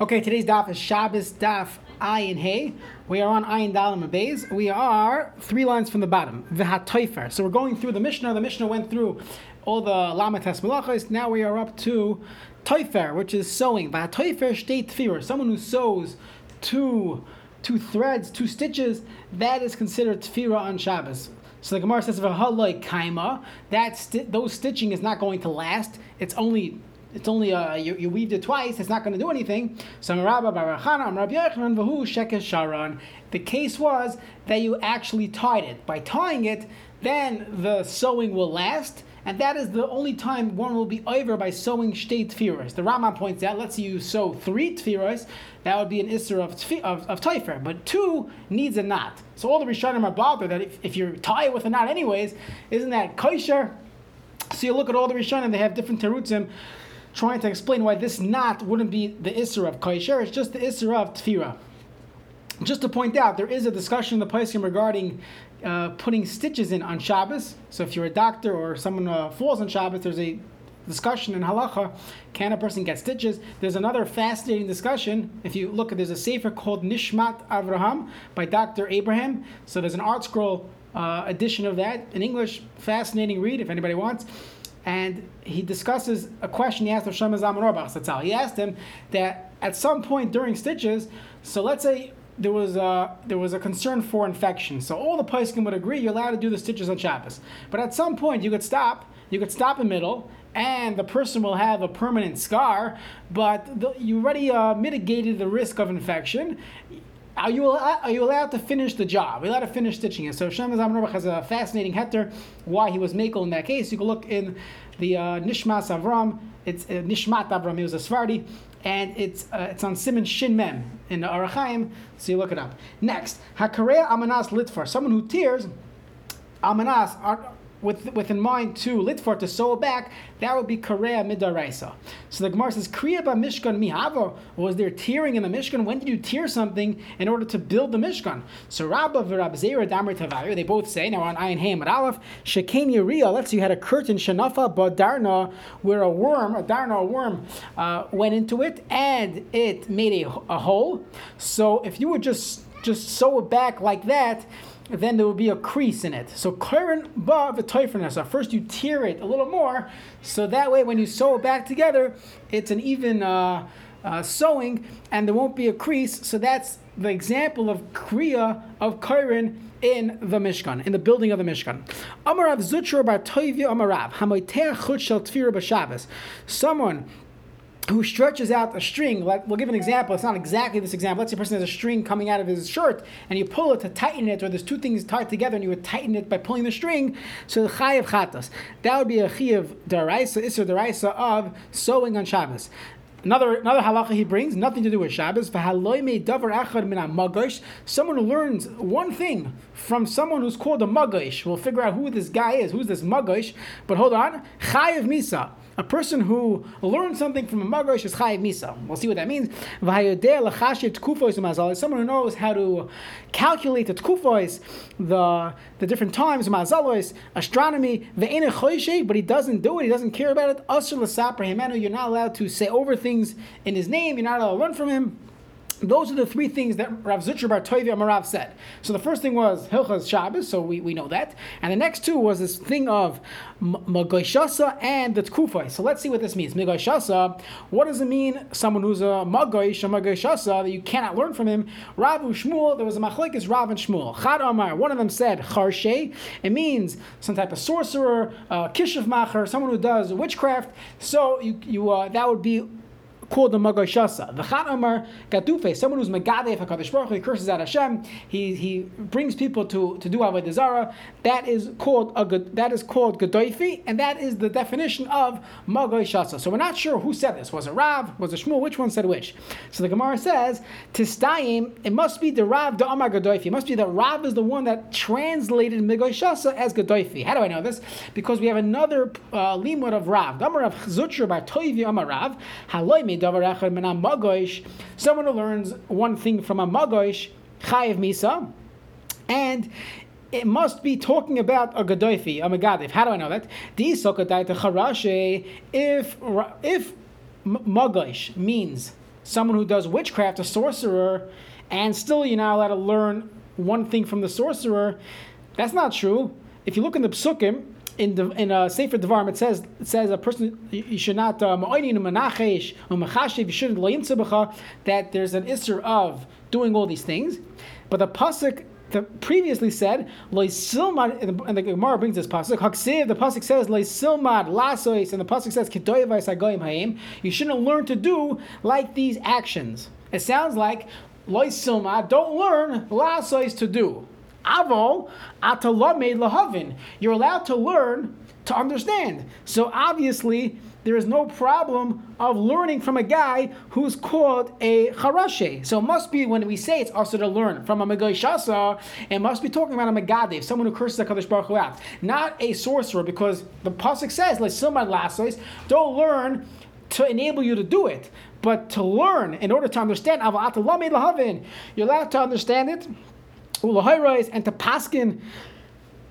Okay, today's daf is Shabbos daf Ayin Hey. We are on Ayin Dalam Beis. We are three lines from the bottom. V'hatoifer. So we're going through the Mishnah. The Mishnah went through all the Lamates Malachas. Now we are up to Toifer, which is sewing. V'hatoifer state tfir. Someone who sews two, two threads, two stitches, that is considered tfira on Shabbos. So the Gemara says, "V'haloi kaima." That sti- those stitching is not going to last. It's only it's only uh, you, you weaved it twice. It's not going to do anything. So Vahu Sharon. The case was that you actually tied it. By tying it, then the sewing will last. And that is the only time one will be over by sewing shtei tfiras. The Rambam points out, let's say you sew three tfiras, that would be an isser of, tfi, of, of. But two needs a knot. So all the Rishonim are bothered that if, if you tie it with a knot anyways, isn't that kosher? So you look at all the Rishonim, they have different terutzim trying to explain why this knot wouldn't be the Isra of kosher, it's just the Isra of tfira. Just to point out, there is a discussion in the Paiskim regarding uh, putting stitches in on Shabbos. So if you're a doctor or someone uh, falls on Shabbos, there's a discussion in halacha can a person get stitches? There's another fascinating discussion. If you look there's a sefer called nishmat avraham by dr abraham. So there's an ArtScroll uh, edition of that in english. Fascinating read if anybody wants and he discusses a question he asked of Shlomo Zalman Zatzal. He asked him that at some point during stitches, so let's say there was a, there was a concern for infection. So all the poskim would agree you're allowed to do the stitches on Shabbos. But at some point you could stop, you could stop in middle, and the person will have a permanent scar, but the, you already uh, mitigated the risk of infection. Are you, are you allowed to finish the job? Are you allowed to finish stitching it? So Shlomo Zalman has a fascinating heter why he was makel in that case. You can look in the uh, Nishmas Avram. It's uh, Nishmat Avram. He was a Svardi, and it's uh, it's on Simon Shin Mem in the Orach Chaim. So you look it up. Next, Hakarea Amanas Litfar. Someone who tears Amanas with, with in mind to litfor to sew back, that would be kareya midaraisa. So the Gemara says, kriya ba mishkan mihava. Was there tearing in the mishkan? When did you tear something in order to build the mishkan? So Rabba v'Rab Zera damer tavayu. They both say now on Ayin Hayim at Aleph shekain yiriyah. Let's say you had a curtain shanafa badarna where a worm, a darna, a worm, uh, went into it and it made a, a hole. So if you would just just sew it back like that then there will be a crease in it. So current ba v'toifernesa. First you tear it a little more, so that way when you sew it back together, it's an even uh, uh, sewing, and there won't be a crease. So that's the example of kriya of kairin in the Mishkan, in the building of the Mishkan. Amarav Zutra bar Toivya Amarav Hamoiteach Chut Shel Tfira. Someone who stretches out a string. Like, we'll give an example. It's not exactly this example. Let's say a person has a string coming out of his shirt, and you pull it to tighten it, or there's two things tied together, and you would tighten it by pulling the string. So the chayiv chatas. That would be a chayiv daraisa, isra daraisa of sewing on Shabbos. Another another halacha he brings, nothing to do with Shabbos. Someone who learns one thing from someone who's called a magash. We'll figure out who this guy is. Who's this magash? But hold on, chayiv misa. A person who learns something from a magash is chayiv misa. We'll see what that means. Someone who knows how to calculate the tkufos, the the different times, mazalos, astronomy, but he doesn't do it. He doesn't care about it. You're not allowed to say over things in his name. You're not allowed to run from him. Those are the three things that Rav Zutra Bar Toivi Marav said. So the first thing was Hilchas Shabbos, so we, we know that. And the next two was this thing of Magoishasa and the Tkufay. So let's see what this means. Magoishasa, what does it mean? Someone who's a Magoish, a Magoishasa, that you cannot learn from him. Rav Shmuel, there was a Machlekes Rav and Shmuel. Chad Amar, one of them said Charshe. It means some type of sorcerer, uh, Macher, someone who does witchcraft. So you, you uh, that would be called the Magoy Shasa. The Amar Gatufe, someone who's Megadef HaKadosh Baruch he curses out Hashem, he, he brings people to, to do Avodah Zarah, that is called a that is called Gadoifi, and that is the definition of Magoy Shasa. So we're not sure who said this. Was it Rav? Was it Shmuel? Which one said which? So the Gemara says, Tistayim, it must be the Rav the Amar Gadoifi. It must be that Rav is the one that translated Magoy Shasa as Gadoifi. How do I know this? Because we have another uh, limud of Rav. The Amar of Zutra by Toivi Amar Rav, Haloi Someone who learns one thing from a magoish, chayiv misa, and it must be talking about a gadoifi, a megadif. How do I know that? If if magoish means someone who does witchcraft, a sorcerer, and still you're not allowed to learn one thing from the sorcerer. That's not true. If you look in the psukim, in the in a Sefer Devarim, it says it says a person you should not uh, or you shouldn't that there's an isser of doing all these things, but the pasuk the previously said silmad and the Gemara brings this pasuk haksiv the pasuk says silmad lasois and the pasuk says kedoyavais agoyim hayim you shouldn't learn to do like these actions. It sounds like silmad don't learn lasois to do. Avol atalamed lahavin. You're allowed to learn to understand. So obviously, there is no problem of learning from a guy who's called a charashe. So it must be when we say it's also to learn from a megoy shasa, it must be talking about a megadev, someone who curses the Kadosh Baruch Hu out, not a sorcerer, because the pasuk says like someone lasos, don't learn to enable you to do it, but to learn in order to understand. You're allowed to understand it and to paskin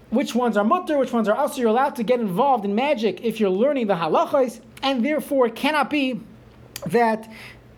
which ones are mutter, which ones are also you're allowed to get involved in magic if you're learning the halachas, and therefore it cannot be that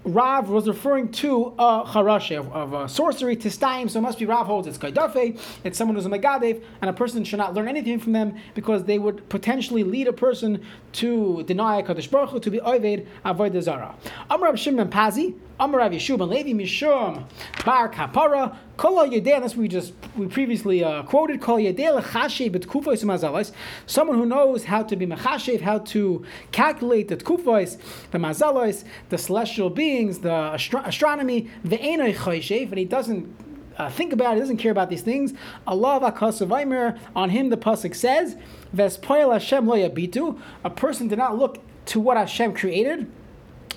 Rav was referring to a charashe of, of a sorcery, tistayim, so it must be Rav holds it's kaidafe, it's someone who's a megadev, and a person should not learn anything from them because they would potentially lead a person to deny Kadosh Baruch Hu, to be oived avoid zara. Amr Shimon Pazi, Amar Rav Yeshua Levi Mishum Bar Kapara Kol Yedei. That's we just we previously uh, quoted Kol Yedei Lechashev B'Tkufos Mazalos. Someone who knows how to be mechashev, how to calculate the Tkufos, the Mazalos, the celestial beings, the astro- astronomy. Ve'enoi Choshev, and he doesn't uh, think about it, he doesn't care about these things. Allah Vakasavaimer, on him the Pasuk says, Vespoil Hashem lo a person did not look to what Hashem created.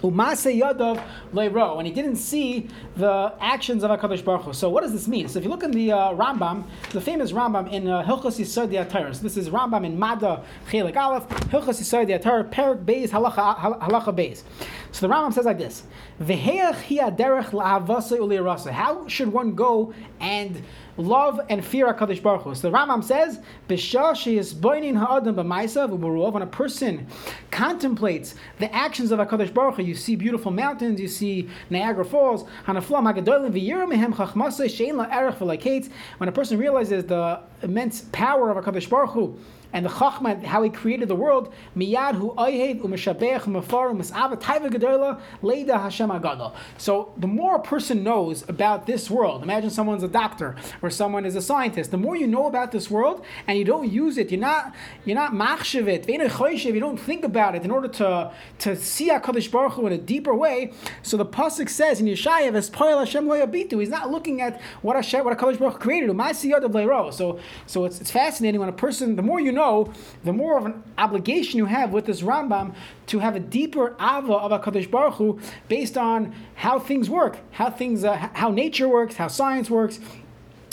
Umase Yadav Leiro, and he didn't see the actions of HaKadosh Baruch Hu. So what does this mean? So if you look in the uh, Rambam, the famous Rambam in uh, Hilchos Yesodei HaTorah, so this is Rambam in Mada Chelik Aleph, Hilchos Yesodei HaTorah, Perik Beis, Halacha, Halacha Beis. So the Rambam says like this, How should one go and love and fear HaKadosh Baruch Hu. So the Rambam says, when a person contemplates the actions of HaKadosh Baruch Hu, you see beautiful mountains, you see Niagara Falls, when a person realizes the immense power of HaKadosh Baruch Hu, and the Chachma, how he created the world, miyad hu Hashem. So the more a person knows about this world, imagine someone's a doctor or someone is a scientist. The more you know about this world and you don't use it, you're not you're not machshavit, you don't think about it in order to to see Hakadosh Baruch Hu in a deeper way. So the pasuk says in Yeshayav, "As Hashem lo He's not looking at what what Hakadosh Baruch Hu created. So so it's, it's fascinating when a person, the more you know, the more of an obligation you have with this Rambam to have a deeper ava of a Hakadosh Baruch Hu based on how things work, how things, uh, how nature works, how science works,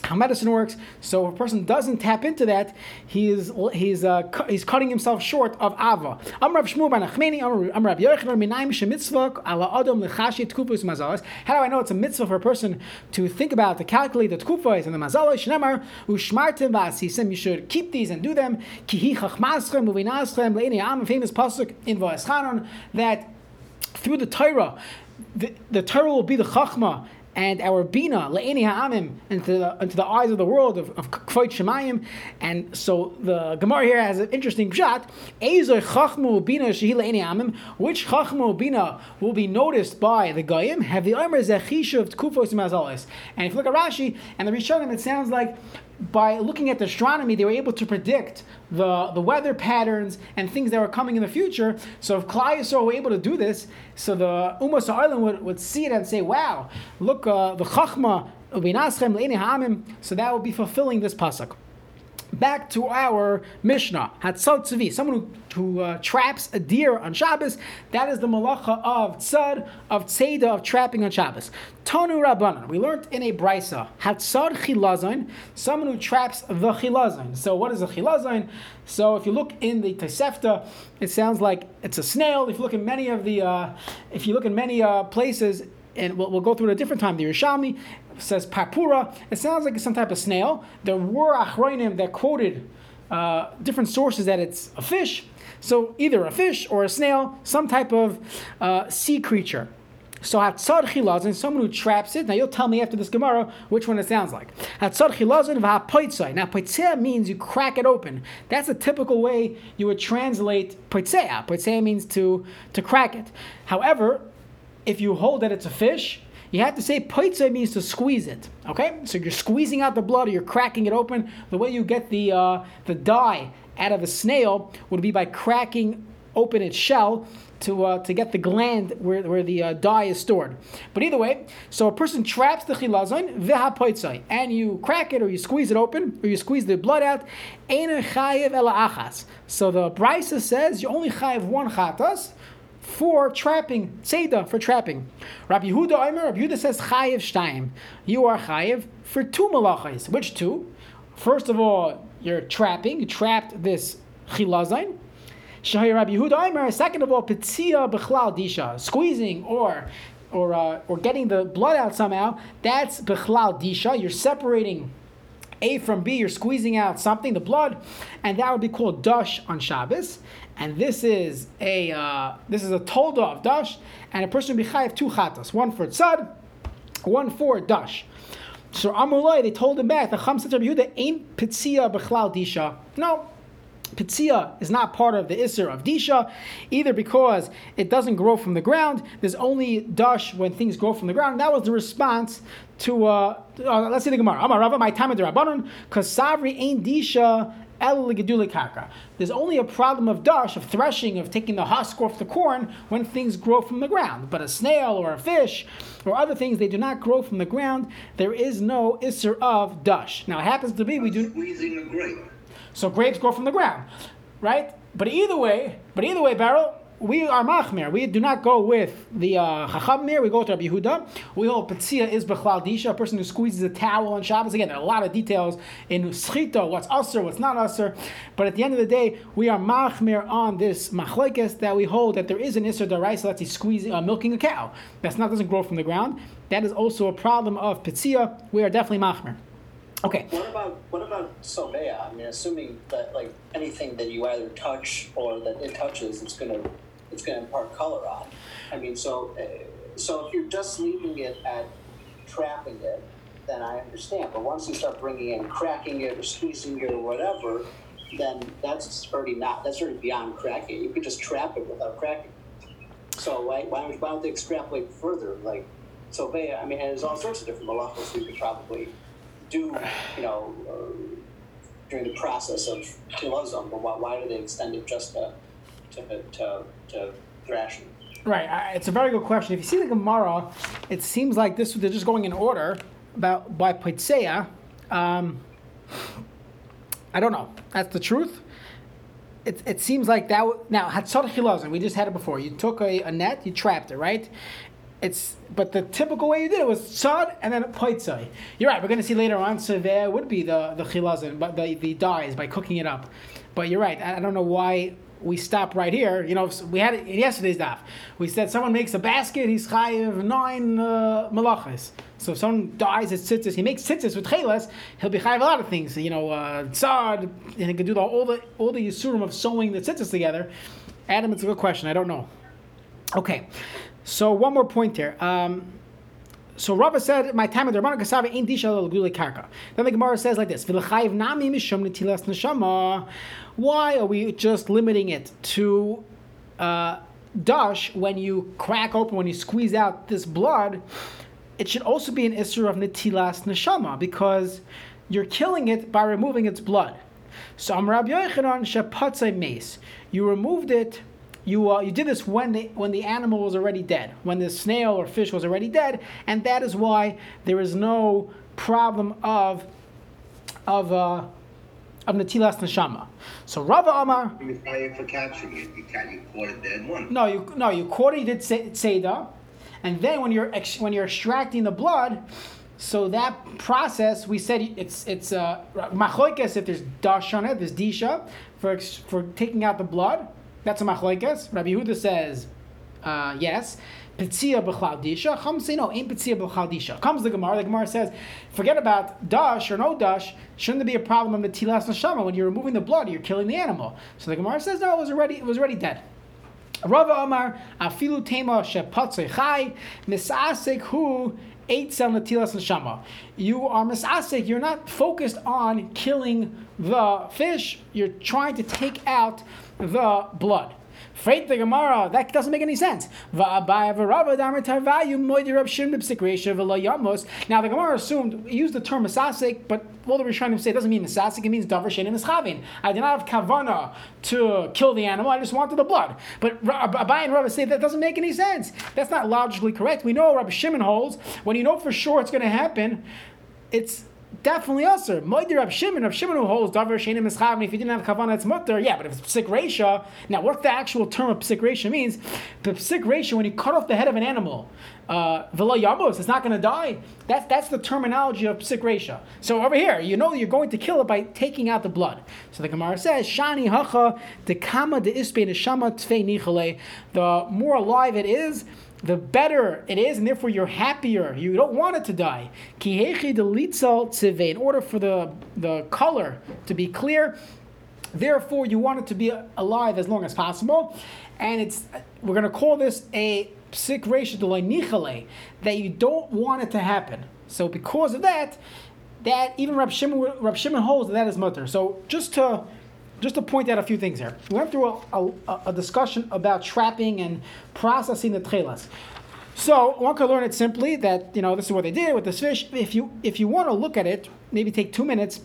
how medicine works. So if a person doesn't tap into that, he is he's uh, cu- he's cutting himself short of ava. Amrav Shmuel ben Achmeni, Amrav Yochanan Minaim Shemitzvah ala Adam. How do I know it's a mitzvah for a person to think about to calculate the tkufos and the mazalas? Shnemar ushmartim. You should keep these and do them. Kihi chachmaschem uvinaschem leini am. Famous pasuk in Va'eschanon that through the Torah. The, the Torah will be the chachma and our bina le'eni ha'amim into the into the eyes of the world of, of kvoit shemayim. And so the Gemara here has an interesting shot. Ezer chachmu bina shehi le'eni ha'amim. Which chachmu bina will be noticed by the goyim? Have the omer zechishav tkufos mazalis. And if you look at Rashi and the Rishonim, it sounds like by looking at the astronomy, they were able to predict the, the weather patterns and things that were coming in the future. So if Klai were able to do this, so the Umas Haolam would, would see it and say, wow, look, uh, the Chachma, so that would be fulfilling this pasuk back to our Mishnah. Hatzad Tzvi, someone who, who uh, traps a deer on Shabbos, that is the malacha of tzad, of tzeda, of trapping on Shabbos. Tonu Rabbanan, we learned in a brisa, Hatzad Chilazon, someone who traps the Chilazon. So what is a Chilazon? So if you look in the Tosefta, it sounds like it's a snail. If you look in many of the, uh, if you look in many uh, places, and we'll, we'll, go through it a different time. The Yerushalmi says papura. It sounds like some type of snail. There were achronim that quoted uh, different sources that it's a fish. So either a fish or a snail, some type of uh, sea creature. So hatzad chilazin, someone who traps it. Now you'll tell me after this Gemara which one it sounds like. Hatzad chilazin v'hapoitzai. Now poitzea means you crack it open. That's a typical way you would translate poitzea. Poitzea means to to crack it. However, if you hold that it's a fish, you have to say poitze means to squeeze it. Okay, so you're squeezing out the blood, or you're cracking it open. The way you get the uh, the dye out of a snail would be by cracking open its shell to, uh, to get the gland where, where the uh, dye is stored. But either way, so a person traps the chilazon v'hapoitzai, and you crack it or you squeeze it open or you squeeze the blood out. chayev achas. So the Brisa says you only chayev one chatas for trapping, Seda for trapping. Rabbi Yehuda Omer, Rabbi Yehuda says chayev shtaim. You are chayev for two malachas. Which two? First of all, you're trapping. You trapped this chilazon. Shahir Rabbi Yehuda Omer. Second of all, pitzia bechlal disha, squeezing or or uh, or getting the blood out somehow. That's bechlal disha. You're separating. A from B, you're squeezing out something, the blood, and that would be called dush on Shabbos. And this is a uh, this is a tolda of dash, and a person would be chayiv two chatas, one for tzad, one for dush. So Amulai, they told him back, the Cham said Yehuda ain't pitzia b'chlal disha. No, Pitzia is not part of the Isser of Disha, either because it doesn't grow from the ground. There's only Dash when things grow from the ground. That was the response to, uh, uh let's see the Gemara. Amar Rava, my time of the Rabbanon, because Savri ain't Disha there's only a problem of dash, of threshing, of taking the husk off the corn when things grow from the ground. But a snail or a fish or other things, they do not grow from the ground. There is no isser of dash. Now it happens to be we do squeezing a grape. So grapes grow from the ground, right? But either way, but either way, Beryl, we are machmir. We do not go with the uh. We go to Rabbi Yehuda. We hold petzia is bechlal disha, a person who squeezes a towel on Shabbos. Again, there are a lot of details in schita, what's usher, what's not usher. But at the end of the day, we are machmir on this machlekes that we hold that there is an isser daraisa. Let's say squeezing, uh, milking a cow. That's not doesn't grow from the ground. That is also a problem of petzia. We are definitely machmir. Okay. What about what about Solvea? I mean, assuming that like anything that you either touch or that it touches, it's gonna it's gonna impart color on. I mean, so uh, so if you're just leaving it at trapping it, then I understand. But once you start bringing in cracking it or squeezing it or whatever, then that's already not that's already beyond cracking. You could just trap it without cracking. So why why don't, why don't they extrapolate further? Like Solvea, I mean, and there's all sorts of different malachos you could probably do, you know, uh, during the process of tilazum, but why, why do they extend it just to, to, to, to thrashing? Right, it's a very good question. If you see the Gemara, it seems like this they're just going in order about by Pitseya. Um, I don't know. That's the truth. It, it seems like that. Now, Hatzad Chilazim, we just had it before. You took a, a net, you trapped it, right? It's but the typical way you did it was tzad and then poitzai. You're right. We're going to see later on. So there would be the the chilazin, but the the dyes by cooking it up. But you're right. I, I don't know why we stop right here. You know, we had it in yesterday's daf. We said someone makes a basket, he's chayiv nine uh, malachas. So if someone dies at tzitzis, he makes tzitzis with chelas, he'll be chayiv a lot of things. You know, uh, tzad, and he can do the, all the all the yisurim of sewing the tzitzis together. Adam, it's a good question. I don't know. Okay, so one more point here. Um, so Rava said, "My time of the Rabbanan Kasava ain't disha l'guli karka." Then the Gemara says like this: "V'lechayiv nami mishum netilas neshama." Why are we just limiting it to uh, dash when you crack open, when you squeeze out this blood? It should also be an issue of netilas neshama because you're killing it by removing its blood. So Am Rabbi Yochanan shepatzay mace. You removed it you uh, you did this when the when the animal was already dead, when the snail or fish was already dead, and that is why there is no problem of of uh, of natilas neshama. So Rava Amar. You for catching it. You can't. You caught a dead one. No, you no you caught it. You did seda, and then when you're ex, when you're extracting the blood. So that process, we said it's it's uh, machoikes if there's dash on it, there's disha for for taking out the blood. That's a machlekes. Rabbi Yehuda says uh, yes. Pitzia b'chal disha. Chum say no. Ain't pitzia b'chal disha. Comes the Gemara. The Gemara says, forget about dash or no dash. Shouldn't there be a problem of the tilas neshama when you're removing the blood? You're killing the animal. So the Gemara says no. It was already it was already dead. Rava Amar afilu tema shepatzei chai misasek hu eight sel neshama. You are misasek. You're not focused on killing the fish. You're trying to take out the blood. Freight the Gemara, that doesn't make any sense. Now the Gemara assumed, used the term Masasik, but all the Rishonim say it doesn't mean Masasik, it means Davar Shein Mischavin. I did not have Kavana to kill the animal, I just wanted the blood. But Abai and Rabbi say that doesn't make any sense. That's not logically correct. We know Rabbi Shimon holds, when you know for sure it's going to happen, it's definitely usher. Moidir Rab Shimon, Rab Shimon who holds davar shenim mischavim. If you didn't have kavanah, it's mutter. Yeah, but if it's psik resha, now what the actual term of psik resha means? The psik resha, when you cut off the head of an animal, uh, yamos, it's not going to die. That's that's the terminology of psik resha. So over here, you know you're going to kill it by taking out the blood. So the Gemara says, Shani hacha dekama de ispe neshama tfei nichale. The more alive it is the better it is, and therefore you're happier. You don't want it to die. In order for the, the color to be clear, therefore you want it to be alive as long as possible. And it's we're going to call this a psik ratio that you don't want it to happen. So because of that, that even Rab Shimon, Rab Shimon holds that, that is mutter. So just to just to point out a few things here. We went through a, a, a discussion about trapping and processing the trelas. So one could learn it simply that you know this is what they did with this fish. If you if you want to look at it, maybe take two minutes.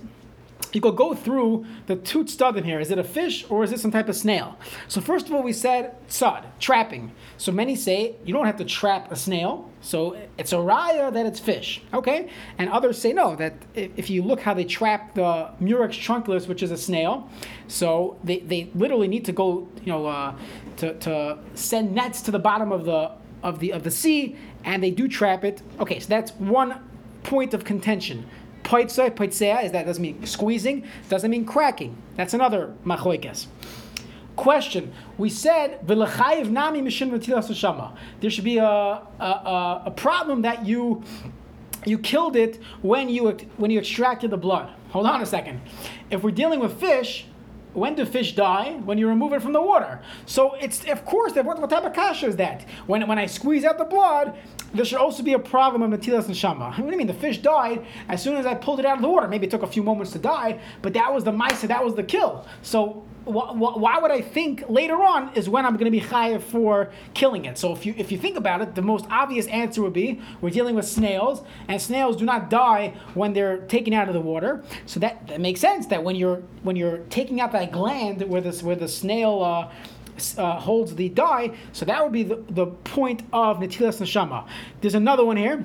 You could go through the two studim here. Is it a fish or is it some type of snail? So first of all, we said sod trapping. So many say you don't have to trap a snail. So it's a raya that it's fish. Okay, and others say no. That if you look how they trap the Murex trunculus, which is a snail, so they, they literally need to go you know uh, to, to send nets to the bottom of the of the of the sea, and they do trap it. Okay, so that's one point of contention. Poitze, poitzea, is that doesn't mean squeezing, doesn't mean cracking. That's another machoikas. Question: We said v'lechayiv nami mishin shama. There should be a, a, a problem that you you killed it when you when you extracted the blood. Hold on a second. If we're dealing with fish, when do fish die? When you remove it from the water. So it's of course what, what type of kasha is that? When when I squeeze out the blood, there should also be a problem of natilas and shama. What do you mean? The fish died as soon as I pulled it out of the water. Maybe it took a few moments to die, but that was the mice, that was the kill. So wh- wh- why would I think later on is when I'm going to be chayiv for killing it? So if you if you think about it, the most obvious answer would be we're dealing with snails, and snails do not die when they're taken out of the water. So that, that makes sense that when you're when you're taking out that gland where this where the snail. Uh, uh, holds the dye, so that would be the, the point of Natilas Neshama. There's another one here,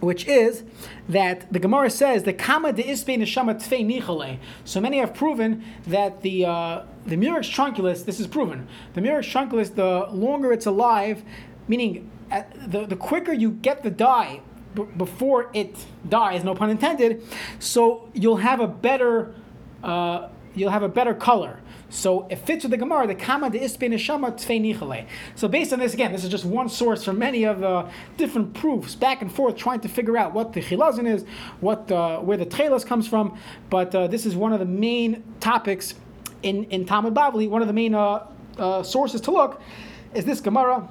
which is that the Gemara says the Kama de Ispe Neshama Tfei Nichale. So many have proven that the uh, the Murex trunculus, this is proven, the Murex trunculus, the longer it's alive, meaning uh, the, the quicker you get the dye b- before it dies, no pun intended, so you'll have a better uh, you'll have a better color. So it fits with the Gemara, the Kama de Ispe Neshama Tfei Nichale. So based on this, again, this is just one source from many of the different proofs, back and forth, trying to figure out what the Chilazin is, what uh, where the Trelas comes from. But uh, this is one of the main topics in, in Talmud Bavli, one of the main uh, uh, sources to look, is this Gemara,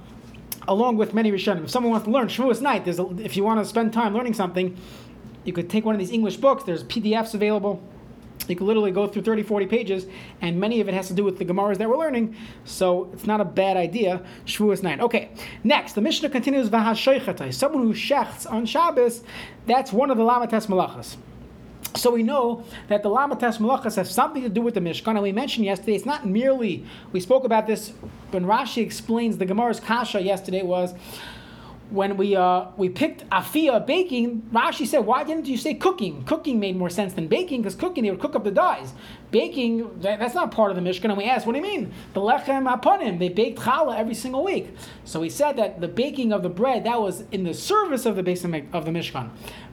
along with many Rishonim. If someone wants to learn Shavuos night, there's a, if you want to spend time learning something, you could take one of these English books, there's PDFs available you can literally go through 30, 40 pages, and many of it has to do with the Gemaras that we're learning, so it's not a bad idea. Shavuos 9. Okay, next, the Mishnah continues, someone who shechts on Shabbos, that's one of the Lamates Malachas. So we know that the Lamates Malachas has something to do with the Mishkan, and we mentioned yesterday, it's not merely, we spoke about this when Rashi explains the Gemara's Kasha yesterday was, when we uh, we picked afia baking, Rashi said, why didn't you say cooking? Cooking made more sense than baking because cooking they would cook up the dyes. Baking that, that's not part of the Mishkan. And we asked, what do you mean? The lechem aponim they baked challah every single week. So he said that the baking of the bread that was in the service of the base of the Mishkan,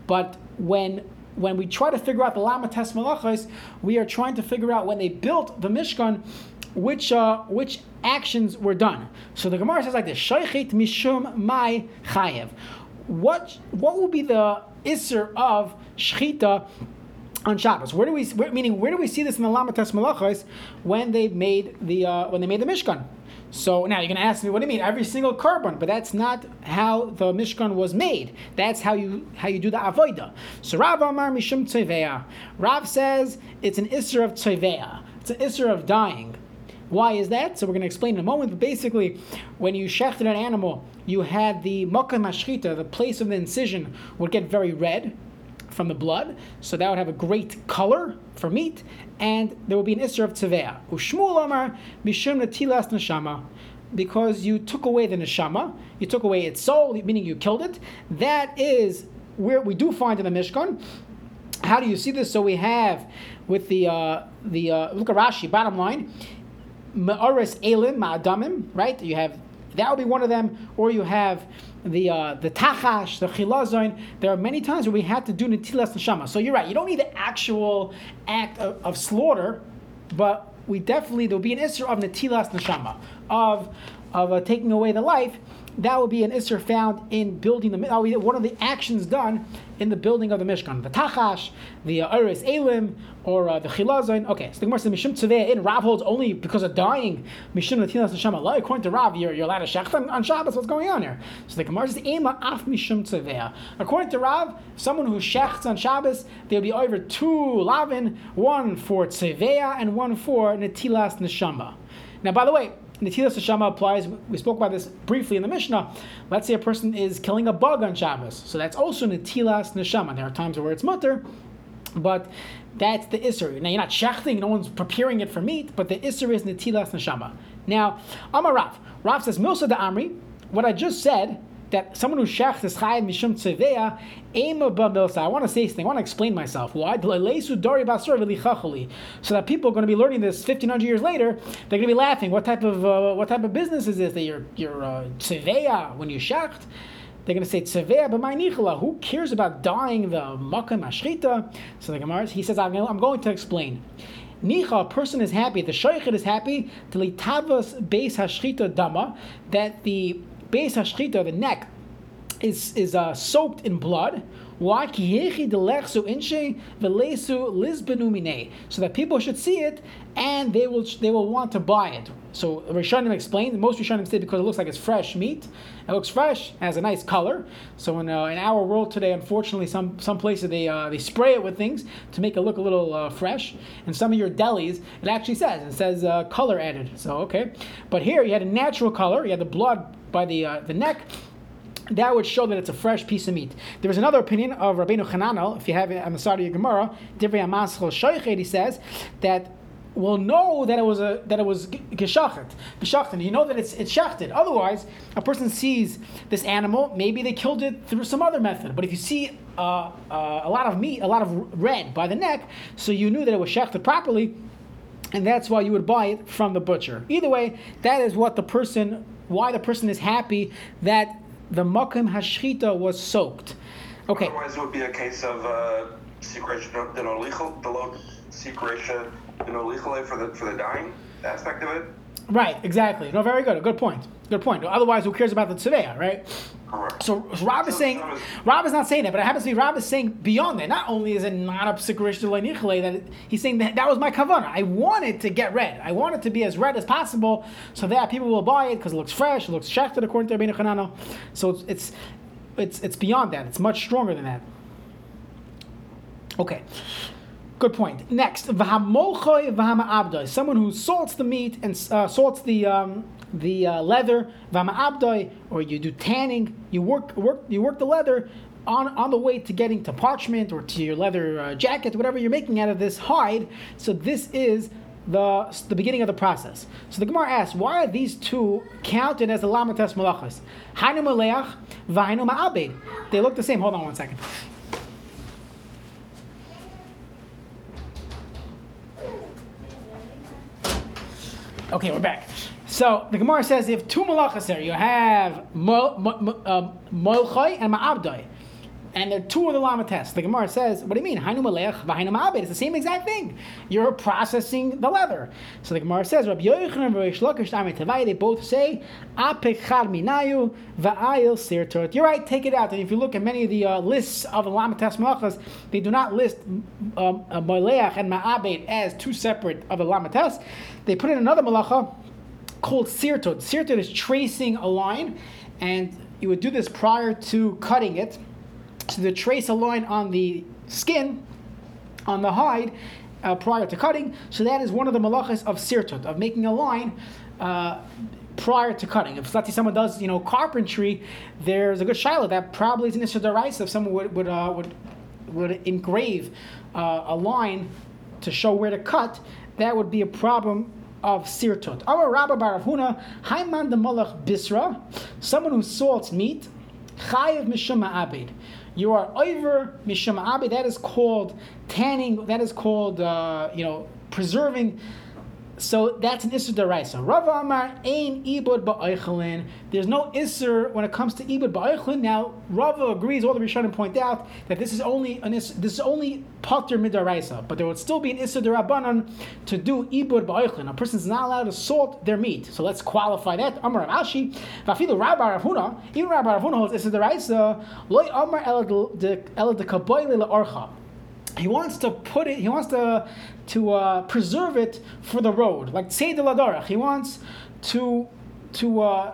but when when we try to figure out the lama tes malachos, we are trying to figure out when they built the Mishkan which uh, which actions were done. So the Gemara says like this: Shaychit mishum mai chayev. What what will be the isser of shchita on Shabbos? Where do we where, meaning where do we see this in the Lamatas Malachos when they made the uh, when they made the Mishkan? So now you're going to ask me, what do you mean every single korban? But that's not how the Mishkan was made. That's how you how you do the avodah. So Rav Amar Mishum Tzeveya. Rav says it's an isser of Tzeveya. It's an isser of dying. Why is that? So we're going to explain in a moment. But basically, when you shechted an animal, you had the makam mashchita, the place of the incision, would get very red from the blood, so that would have a great color for meat, and there will be an isser of tzeveah. Ushmul amar mishum natilas neshama, because you took away the neshama, you took away its soul, meaning you killed it. That is where we do find in the Mishkan. How do you see this? So we have with the uh, the uh, look at Rashi. Bottom line, ma'aris elim ma'adamim. Right? You have that would be one of them, or you have the uh, the tachash, the chilazon. There are many times where we have to do netilas neshama. So you're right. You don't need the actual act of, of slaughter, but we definitely there will be an issue of netilas neshama of of uh, taking away the life that would be an isser found in building the one of the actions done in the building of the Mishkan. The tachash, the uh, Eris Elim, or uh, the Chilazon. Okay, so the Gemara says Mishum Tzeveh in Rav holds only because of dying. Mishum Natilas Neshama Allah. According to Rav, you're, you're allowed to shech on, Shabbos. What's going on here? So the Gemara says Ema Af Mishum Tzeveh. According to Rav, someone who shechts on Shabbos, there'll be over two lavin, one for Tzeveh and one for Natilas Neshama. Now, by the way, Netilas Neshama applies. We spoke about this briefly in the Mishnah. Let's say a person is killing a bug on Shabbos, so that's also Netilas Neshama. There are times where it's mutter, but that's the Isser. Now you're not shechting, no one's preparing it for meat, but the Isser is Netilas Neshama. Now, Amar Rav. Rav says, Milsa da Amri, what I just said that someone who shech is chayiv mishum tzeveya ema b'milsa. I want to say something. I want to explain myself. Why? So that people are going to be learning this 1500 years later. They're going to be laughing. What type of uh, what type of business is this that you're you're uh, tzeveya when you shecht? They're going to say tzeveya b'may Who cares about dying the makam ashrita? So the Gemara he says I'm going to explain. Nicha, a person is happy, the shaykhid is happy, to litavas beis hashchita dama, that the Beis Hashchita, the neck, is, is uh, soaked in blood. So that people should see it and they will they will want to buy it. So Rishonim explained, most Rishonim say because it looks like it's fresh meat. It looks fresh, has a nice color. So in, uh, in our world today, unfortunately, some some places they uh, they spray it with things to make it look a little uh, fresh. And some of your delis, it actually says it says uh, color added. So okay, but here you had a natural color. You had the blood by the uh, the neck that would show that it's a fresh piece of meat. There is another opinion of Rabbeinu Hananel, if you have it on the side of your Gemara, Divrei Amaschel Shoichet, he says that will know that it was a that it was geshachet, geshachtet. You know that it's it's shachted. Otherwise, a person sees this animal. Maybe they killed it through some other method. But if you see uh, uh, a lot of meat, a lot of red by the neck, so you knew that it was shachted properly, and that's why you would buy it from the butcher. Either way, that is what the person, why the person is happy that the makim hashchita was soaked. Okay. Otherwise, it would be a case of uh, secretion, the secretion you know, legally for the for the dying aspect of it. Right, exactly. No, very good. Good point. Good point. Otherwise, who cares about the tzedea, right? Correct. So Rob is saying, Rob is not saying that, but it happens to be Rob is saying beyond that. Not only is it not a psikrish that it, he's saying that that was my kavana. I want it to get red. I want it to be as red as possible, so that people will buy it because it looks fresh, it looks shechted according to Rabbeinu Chanano. So it's, it's it's it's beyond that. It's much stronger than that. Okay. Good point. Next, v'hamolchoy someone who salts the meat and uh, salts the um, the uh, leather, v'hama'abdoi, or you do tanning. You work work you work the leather on, on the way to getting to parchment or to your leather uh, jacket, whatever you're making out of this hide. So this is the, the beginning of the process. So the Gemara asks, why are these two counted as the lamatas malachas? Hainu maleach, v'hainu ma'abed. They look the same. Hold on one second. Okay, we're back. So the Gemara says if two malachas here, you have um, molchai and ma'abdai, and they're two of the lamates. The Gemara says, what do you mean? Hainu malech v'hainu ma'abed. It's the same exact thing. You're processing the leather. So the Gemara says, Rabbi Yochanan and Reish Lakish they both say, apechad minayu v'ayil sirtot. You're right, take it out. And if you look at many of the uh, lists of the lamates malachas, they do not list um, uh, and ma'abed as two separate of the lamates. They put in another malacha called sirtut. Sirtut is tracing a line, and you would do this prior to cutting it. So to trace a line on the skin, on the hide, uh, prior to cutting. So that is one of the malachas of sirtut, of making a line. Uh, prior to cutting. If let's say someone does, you know, carpentry, there's a good shiloh that probably is an issue if someone would would uh, would would engrave uh, a line to show where to cut, that would be a problem of sirtut. Our Rabbi Baravuna, Haiman the Malach Bisra, someone who salts meat, Chayev Mishum Abed. You are over Mishum Abed, that is called tanning, that is called, uh, you know, preserving so that's an Isser Daraisa. Rav Amar Ein Ibud Ba'eichelin. There's no Isser when it comes to Ibud Ba'eichelin. Now, Rava agrees, all the Rishonim point out, that this is only an Isser, this is only Pater Midaraisa, but there would still be an Isser Darabanan to do Ibud Ba'eichelin. A person is not allowed to salt their meat. So let's qualify that. Amar Ashi, Vafilu Rabbi Ravuna, even Rabbi Ravuna holds Isser Daraisa, Loi Amar El de Kaboyle La'archa he wants to put it, he wants to to uh, preserve it for the road, like the ladarach. He wants to to uh,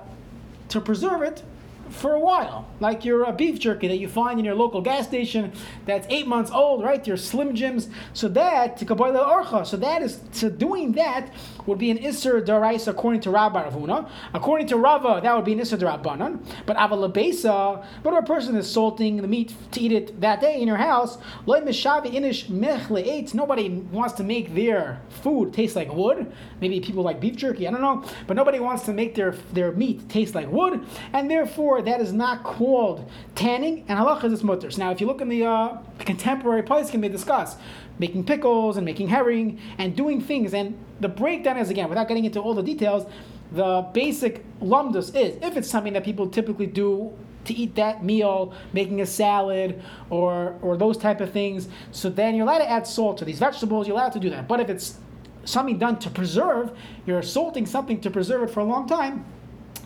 to preserve it for a while, like your uh, beef jerky that you find in your local gas station that's eight months old, right? Your Slim Jims. So that to orcha. So that is so doing that would be an iser darais according to Rabbi Ravuna. According to Rava, that would be an iser darabanan. But avalabesa, but if a person is salting the meat to eat it that day in your house, loy inish Nobody wants to make their food taste like wood. Maybe people like beef jerky. I don't know, but nobody wants to make their their meat taste like wood, and therefore that is not called tanning, and halacha is mutter. Now, if you look in the uh, contemporary can they discuss making pickles and making herring and doing things, and the breakdown is again, without getting into all the details, the basic lumdus is if it's something that people typically do to eat that meal, making a salad or or those type of things. So then you're allowed to add salt to these vegetables. You're allowed to do that. But if it's something done to preserve, you're salting something to preserve it for a long time.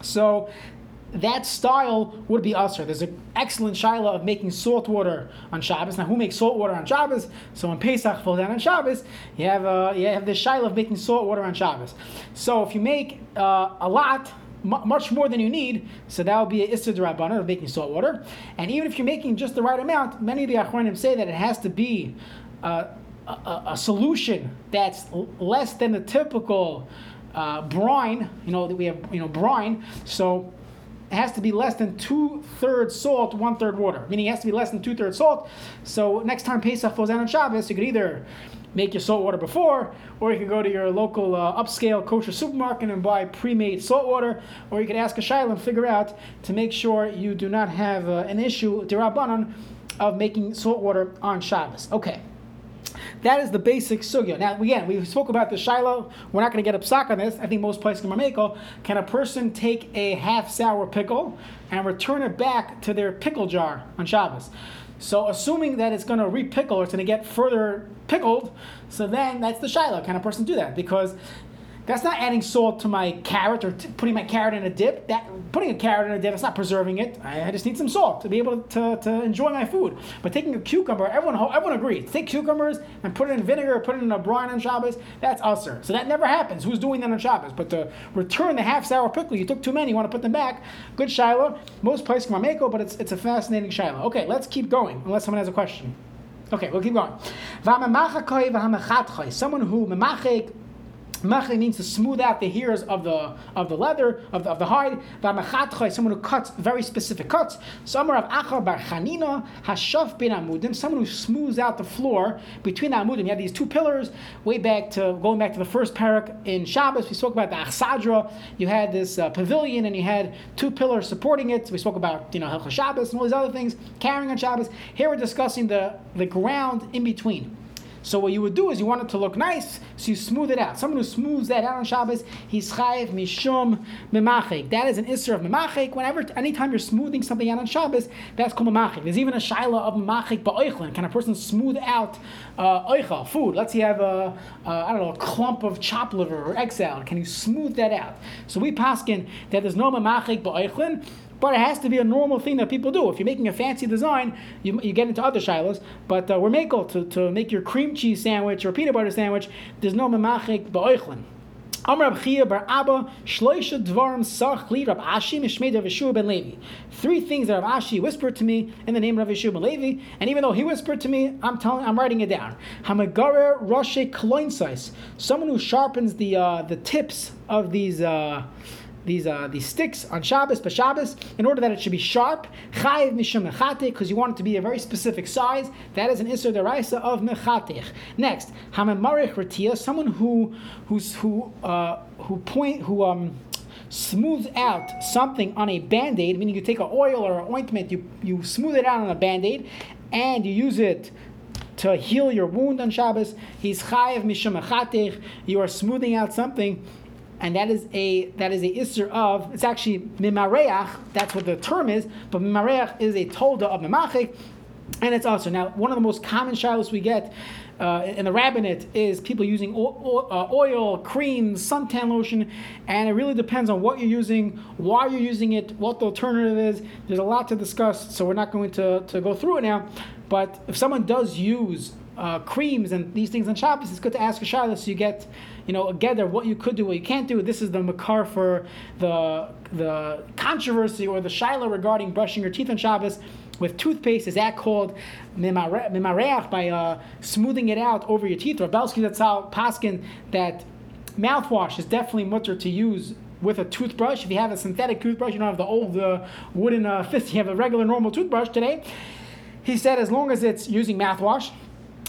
So that style would be usher. There's an excellent shaila of making salt water on Shabbos. Now, who makes salt water on Shabbos? So when Pesach falls down on Shabbos, you have uh, you have the shaila of making salt water on Shabbos. So if you make uh, a lot, m- much more than you need, so that would be an issa derabbanan of making salt water. And even if you're making just the right amount, many of the achronim say that it has to be uh, a, a, solution that's less than the typical uh, brine. You know that we have you know brine. So has to be less than two thirds salt, one third water. Meaning it has to be less than two thirds salt. So next time Pesach falls out on Shabbos, you could either make your salt water before, or you could go to your local uh, upscale kosher supermarket and buy pre-made salt water, or you could ask a shayla and figure out to make sure you do not have uh, an issue, dirabanan, of making salt water on Shabbos. Okay. That is the basic sugya. Now, again, we spoke about the shiloh. We're not going to get upsak on this. I think most places can mameko. Can a person take a half sour pickle and return it back to their pickle jar on Shabbos? So, assuming that it's going to repickle or it's going to get further pickled, so then that's the shiloh. Can a person do that? Because that's not adding salt to my carrot or t- putting my carrot in a dip. That putting a carrot in a dip, it's not preserving it. I, I just need some salt to be able to, to enjoy my food. But taking a cucumber, everyone everyone agrees. Take cucumbers and put it in vinegar, put it in a brine on Shabbos. That's usher. So that never happens. Who's doing that on Shabbos? But to return the half sour pickle, you took too many. You want to put them back. Good shiloh. Most places can mako, but it's it's a fascinating shiloh. Okay, let's keep going. Unless someone has a question. Okay, we'll keep going. Someone who memachek Machli means to smooth out the hairs of the of the leather of the, of the hide. Someone who cuts very specific cuts. Someone of Achar Bar Chanina Hashaf bin Amudim. Someone who smooths out the floor between the Amudim. You have these two pillars. Way back to going back to the first parak in Shabbos, we spoke about the Achsadra. You had this uh, pavilion and you had two pillars supporting it. We spoke about you know Hilchah Shabbos and all these other things carrying on Shabbos. Here we're discussing the the ground in between. So what you would do is you want it to look nice, so you smooth it out. Someone who smooths that out on Shabbos, he's chayiv mishum memachik. That is an isser of memachik. Whenever, anytime you're smoothing something out on Shabbos, that's called memachik. There's even a shaila of memachik ba'oichlin. Can a person smooth out uh, food? Let's say you have a, a, I don't know, a clump of chopped liver or egg. Can you smooth that out? So we paskin that there's no memachik ba'oichlin, but it has to be a normal thing that people do. If you're making a fancy design, you, you get into other shilas. But uh, we're makel to, to make your cream cheese sandwich or peanut butter sandwich. There's no memachik ba'oichlin. Three things that Rav Ashi whispered to me in the name of Rav Yeshua ben Levi, and even though he whispered to me, I'm telling, I'm writing it down. Someone who sharpens the uh, the tips of these. Uh, these uh, these sticks on Shabbos, but Shabbos, in order that it should be sharp, chayiv mishum because you want it to be a very specific size. That is an isser deraisa of mechatech. Next, hamamarich ratia, someone who who's who uh, who point who um smooths out something on a band-aid, meaning you take an oil or an ointment, you you smooth it out on a band-aid, and you use it to heal your wound on Shabbos. He's chayiv mishum. You are smoothing out something and that is a that is a isser of it's actually mimareach. That's what the term is, but mimareach is a tolda of mimachik, and it's also now one of the most common shilos we get. Uh, in the rabbinate is people using oil, uh, oil, cream, suntan lotion, and it really depends on what you're using, why you're using it, what the alternative is. There's a lot to discuss, so we're not going to, to go through it now. But if someone does use uh, creams and these things on Shabbos, it's good to ask a shiloh so you get you know, together what you could do, what you can't do. This is the makar for the the controversy or the shaila regarding brushing your teeth on Shabbos with toothpaste. Is that called mimareach by uh, smoothing it out over your teeth? Or Belsky that's how paskin that mouthwash is definitely mutter to use with a toothbrush. If you have a synthetic toothbrush, you don't have the old uh, wooden uh, fist. You have a regular normal toothbrush today. He said as long as it's using mouthwash,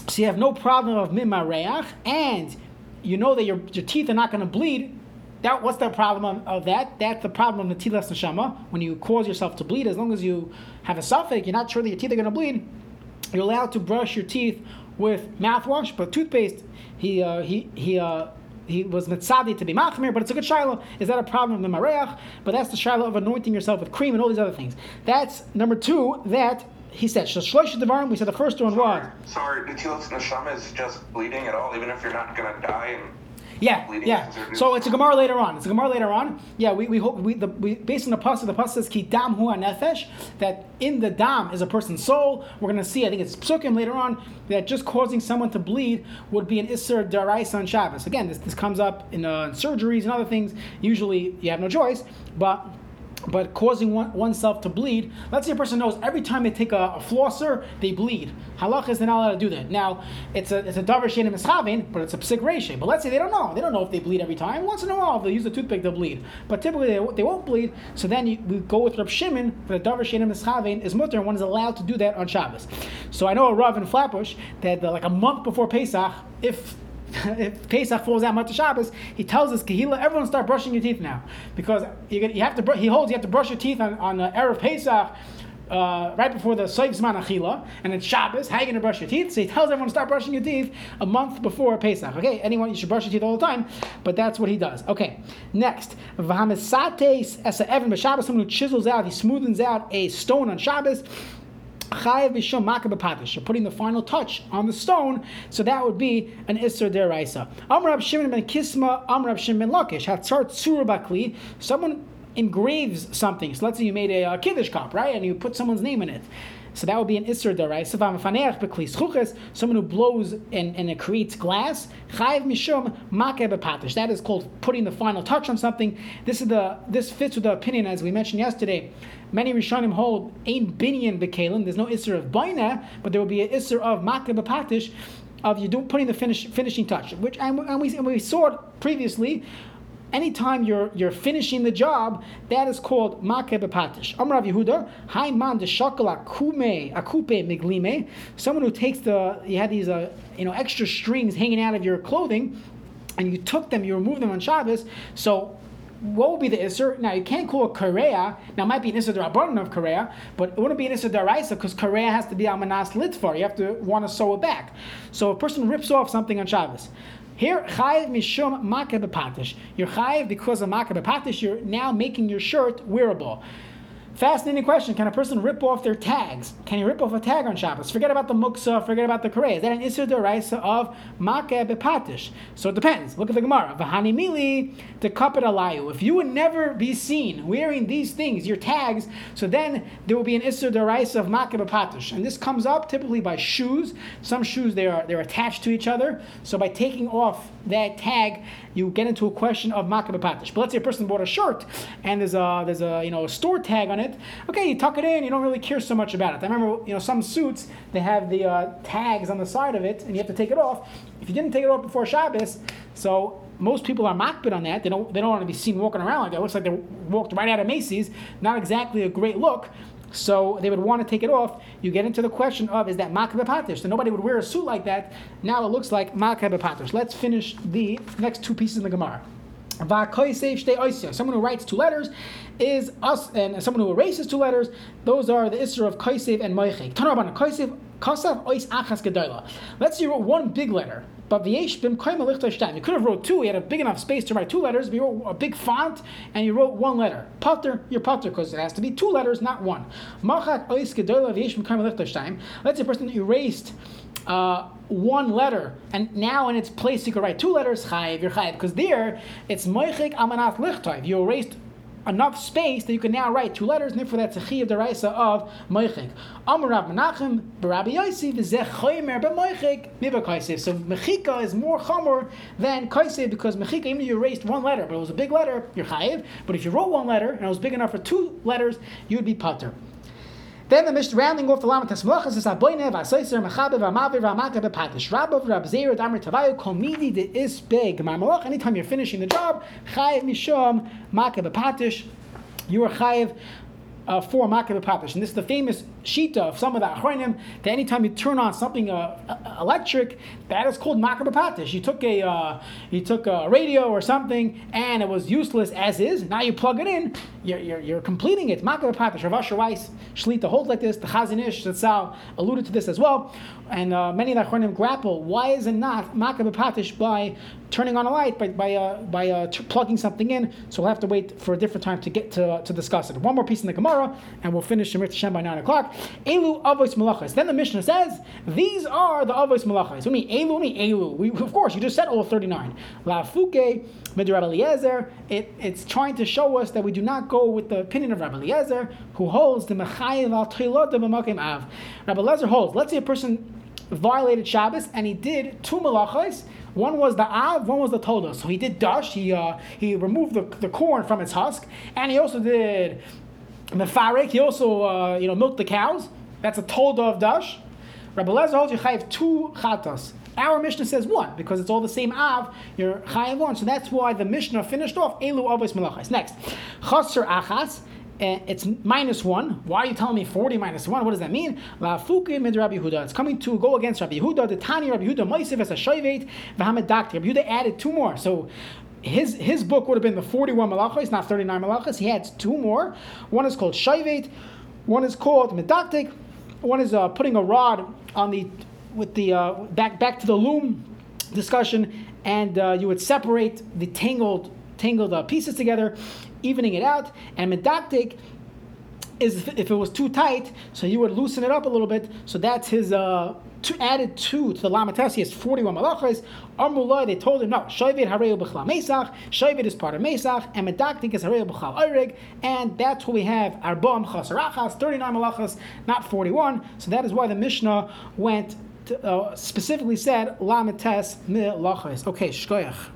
so you have no problem of mimareach and you know that your, your teeth are not going to bleed, that what's the problem of, that? That's the problem of the netilas neshama. When you cause yourself to bleed, as long as you have a suffix, you're not sure that your teeth are going to bleed. You're allowed to brush your teeth with mouthwash, but toothpaste, he uh, he he. Uh, he was mitzadi to be machmir, but it's a good shiloh. Is that a problem of the mareach? But that's the shiloh of anointing yourself with cream and all these other things. That's number two. That he said shlosh devarim. We said the first one was. Sorry, netilas neshama is just bleeding at all, even if you're not going to die. And yeah, yeah. So it's a Gemara later on. It's a Gemara later on. Yeah, we, we hope we, the, we based on the pasuk. The pasuk says ki dam hu nefesh that in the dam is a person's soul. We're going to see. I think it's psukim later on that just causing someone to bleed would be an isser darais on Shabbos. Again, this this comes up in uh, surgeries and other things. Usually you have no choice, but but causing one, oneself to bleed. Let's say a person knows every time they take a, a flosser, they bleed. Halach is they're not allowed to do that. Now, it's a it's a davar shein but it's a psik reisha. But let's say they don't know. They don't know if they bleed every time. Once in a while, if they'll use a toothpick, they'll bleed. But typically, they, they won't bleed. So then you, we go with Rab Shimon for the davar shein mischavin is mutter, and one is allowed to do that on Shabbos. So I know a Rav in Flatbush that uh, like a month before Pesach, if if Pesach falls out Mata Shabbos, he tells us Kehila, everyone start brushing your teeth now because you, you have to. He holds you have to brush your teeth on on the erev Pesach. Uh, right before the Seif Zman Achila, and it's Shabbos, how are you going to brush your teeth? So he tells everyone to start brushing your teeth a month before Pesach. Okay, anyone, you should brush your teeth all the time, but that's what he does. Okay, next, Vahamisates Esa Evan B'Shabbos, someone who chisels out, he smoothens out a stone on Shabbos. Chayav Bishom Makabapatish. You're putting the final touch on the stone, so that would be an Isser Deraisa. Amrab Shimon ben Kisma, Amrab Shimon ben Lakish. Hatzar Tzura Bakli. Someone engraves something. So let's say you made a, a Kiddush cup, right? And you put someone's name in it. So that would be an Isser Deraisa. Someone who blows and, and creates glass. That is called putting the final touch on something. This is the this fits with the opinion as we mentioned yesterday Many Rishonim hold ain't binyan bekalim. There's no isser of baina, but there will be an isser of b'patish of you do putting the finish, finishing touch. Which and, and we and we saw it previously. Anytime you're you're finishing the job, that is called makeh b'patish. Amrav Yehuda, man de akume akupe miglime. Someone who takes the you had these uh, you know extra strings hanging out of your clothing, and you took them, you removed them on Shabbos. So what would be the Isser? Now, you can't call it Korea. Now, it might be an Isser Rabbanon of Korea, but it wouldn't be an Isser Daraisa because Korea has to be Amanas Litvar. You have to want to sew it back. So a person rips off something on Shabbos. Here, chayiv mishum makeh b'patish. You're chayiv because of makeh b'patish. You're now making your shirt wearable. Fascinating question. Can a person rip off their tags? Can you rip off a tag on Shabbos? Forget about the muksa, forget about the karei. Is that an isur deraisa of makeh bepatish? So it depends. Look at the Gemara. V'hani mili to kapit alayu. If you would never be seen wearing these things, your tags, so then there will be an isur deraisa of makeh bepatish. And this comes up typically by shoes. Some shoes, they are, they're attached to each other. So by taking off that tag, you get into a question of makeh bepatish. But let's say a person bought a shirt and there's a, there's a, you know, a store tag on it it. Okay, you tuck it in, you don't really care so much about it. I remember, you know, some suits, they have the uh, tags on the side of it, and you have to take it off. If you didn't take it off before Shabbos, so most people are makbid on that. They don't, they don't want to be seen walking around like that. It looks like they walked right out of Macy's. Not exactly a great look. So they would want to take it off. You get into the question of is that makabeh patish? So nobody would wear a suit like that. Now it looks like makabeh patish. Let's finish the next two pieces in the Gemara. Someone who writes two letters is us, and someone who erases two letters. Those are the isra of kaisev and moichik. Tanarabana kaisev kasav ois achas. Let's say you wrote one big letter, but v'yesh bim You could have wrote two. You had a big enough space to write two letters. But you wrote a big font and you wrote one letter. Pater, you're pater because it has to be two letters, not one. Machak ois gedayla v'yesh bim Let's say a person erased uh, one letter, and now in its place you could write two letters, chayiv, you're chayiv, because there it's moichik amanat lichtayv. You erased enough space that you can now write two letters, and therefore that's a chiyav deraisa of moichik. Amar Menachem, Barabi Yosef, v'zech choymer b'moichik miva kaisef. So mechika is more chamor than kaisef because mechika, even if you erased one letter, but it was a big letter, you're chayiv. But if you wrote one letter and it was big enough for two letters, you would be pater. Then the Mishnah rounding off the Lama Tesmalachas is Aboine Vasoiser Mechabe Vamavi Vamaka Bepatish Rabbav Rab Zera Damar Tavayu Komidi de Is Big Marmalach. Anytime you're finishing the job, Chayev Mishom Maka Bepatish. You are chayiv uh, for Makav Patish. And this is the famous shita of some of the Achronim that anytime you turn on something uh, uh electric, that is called Makav Patish. You took a uh, you took a radio or something and it was useless as is. Now you plug it in, you're, you're, you're completing it. Makav Patish. Rav Asher Weiss, Shlita holds like this. The Chazon Ish Zatzal alluded to this as well. And uh, many of the Achronim grapple. Why is it not Makav Patish by turning on a light by by uh, by uh, t- plugging something in. So we'll have to wait for a different time to get to, to discuss it. One more piece in the Gemara, and we'll finish Shemir Hashem by nine o'clock. Elu avos malachas. Then the Mishnah says these are the avos malachas. Mean elu? mean elu? We, of course, you just said all thirty nine. La fuke midrab Eliezer. It, it's trying to show us that we do not go with the opinion of Rabbi Eliezer, who holds the mechayev al tchilot of av. Rabbi Eliezer holds. Let's say a person violated Shabbos and he did two malachas one was the Av, one was the Toldos. So he did Dash, he, uh, he removed the, the corn from its husk, and he also did Mefarek, he also uh, you know, milked the cows. That's a Tolda of Dash. Rabbi Lezer holds you chayiv two chatas. Our Mishnah says one because it's all the same av. You're chayiv one, so that's why the Mishnah finished off elu avos malachas. Next, chaser achas it's minus one. Why are you telling me 40 minus one? What does that mean? La mid Rabbi Yehuda. It's coming to go against Rabbi Huda. The Tani Rabbi Huda Moisiv as a Shayvet Vahamed Dakti. Rabbi Yehuda added two more. So his his book would have been the 41 malachas, not 39 malachas. He adds two more. One is called Shayvet. One is called Medaktik. One is uh, putting a rod on the with the uh, back back to the loom discussion, and uh, you would separate the tangled tangled uh, pieces together evening it out. And medaktik is if it was too tight, so you would loosen it up a little bit. So that's his uh, to, added two to the Lamates. He has 41 malachas. Amullah, they told him, no, Shavit Hareu B'chla Mesach, Shavit is part of Mesach, and Medaktik is Hareu B'chla Oirig, and that's what we have, Arbam Chasarachas, 39 malachas, not 41. So that is why the Mishnah went, uh, specifically said, Lamates Milachas. Okay, Shkoyach.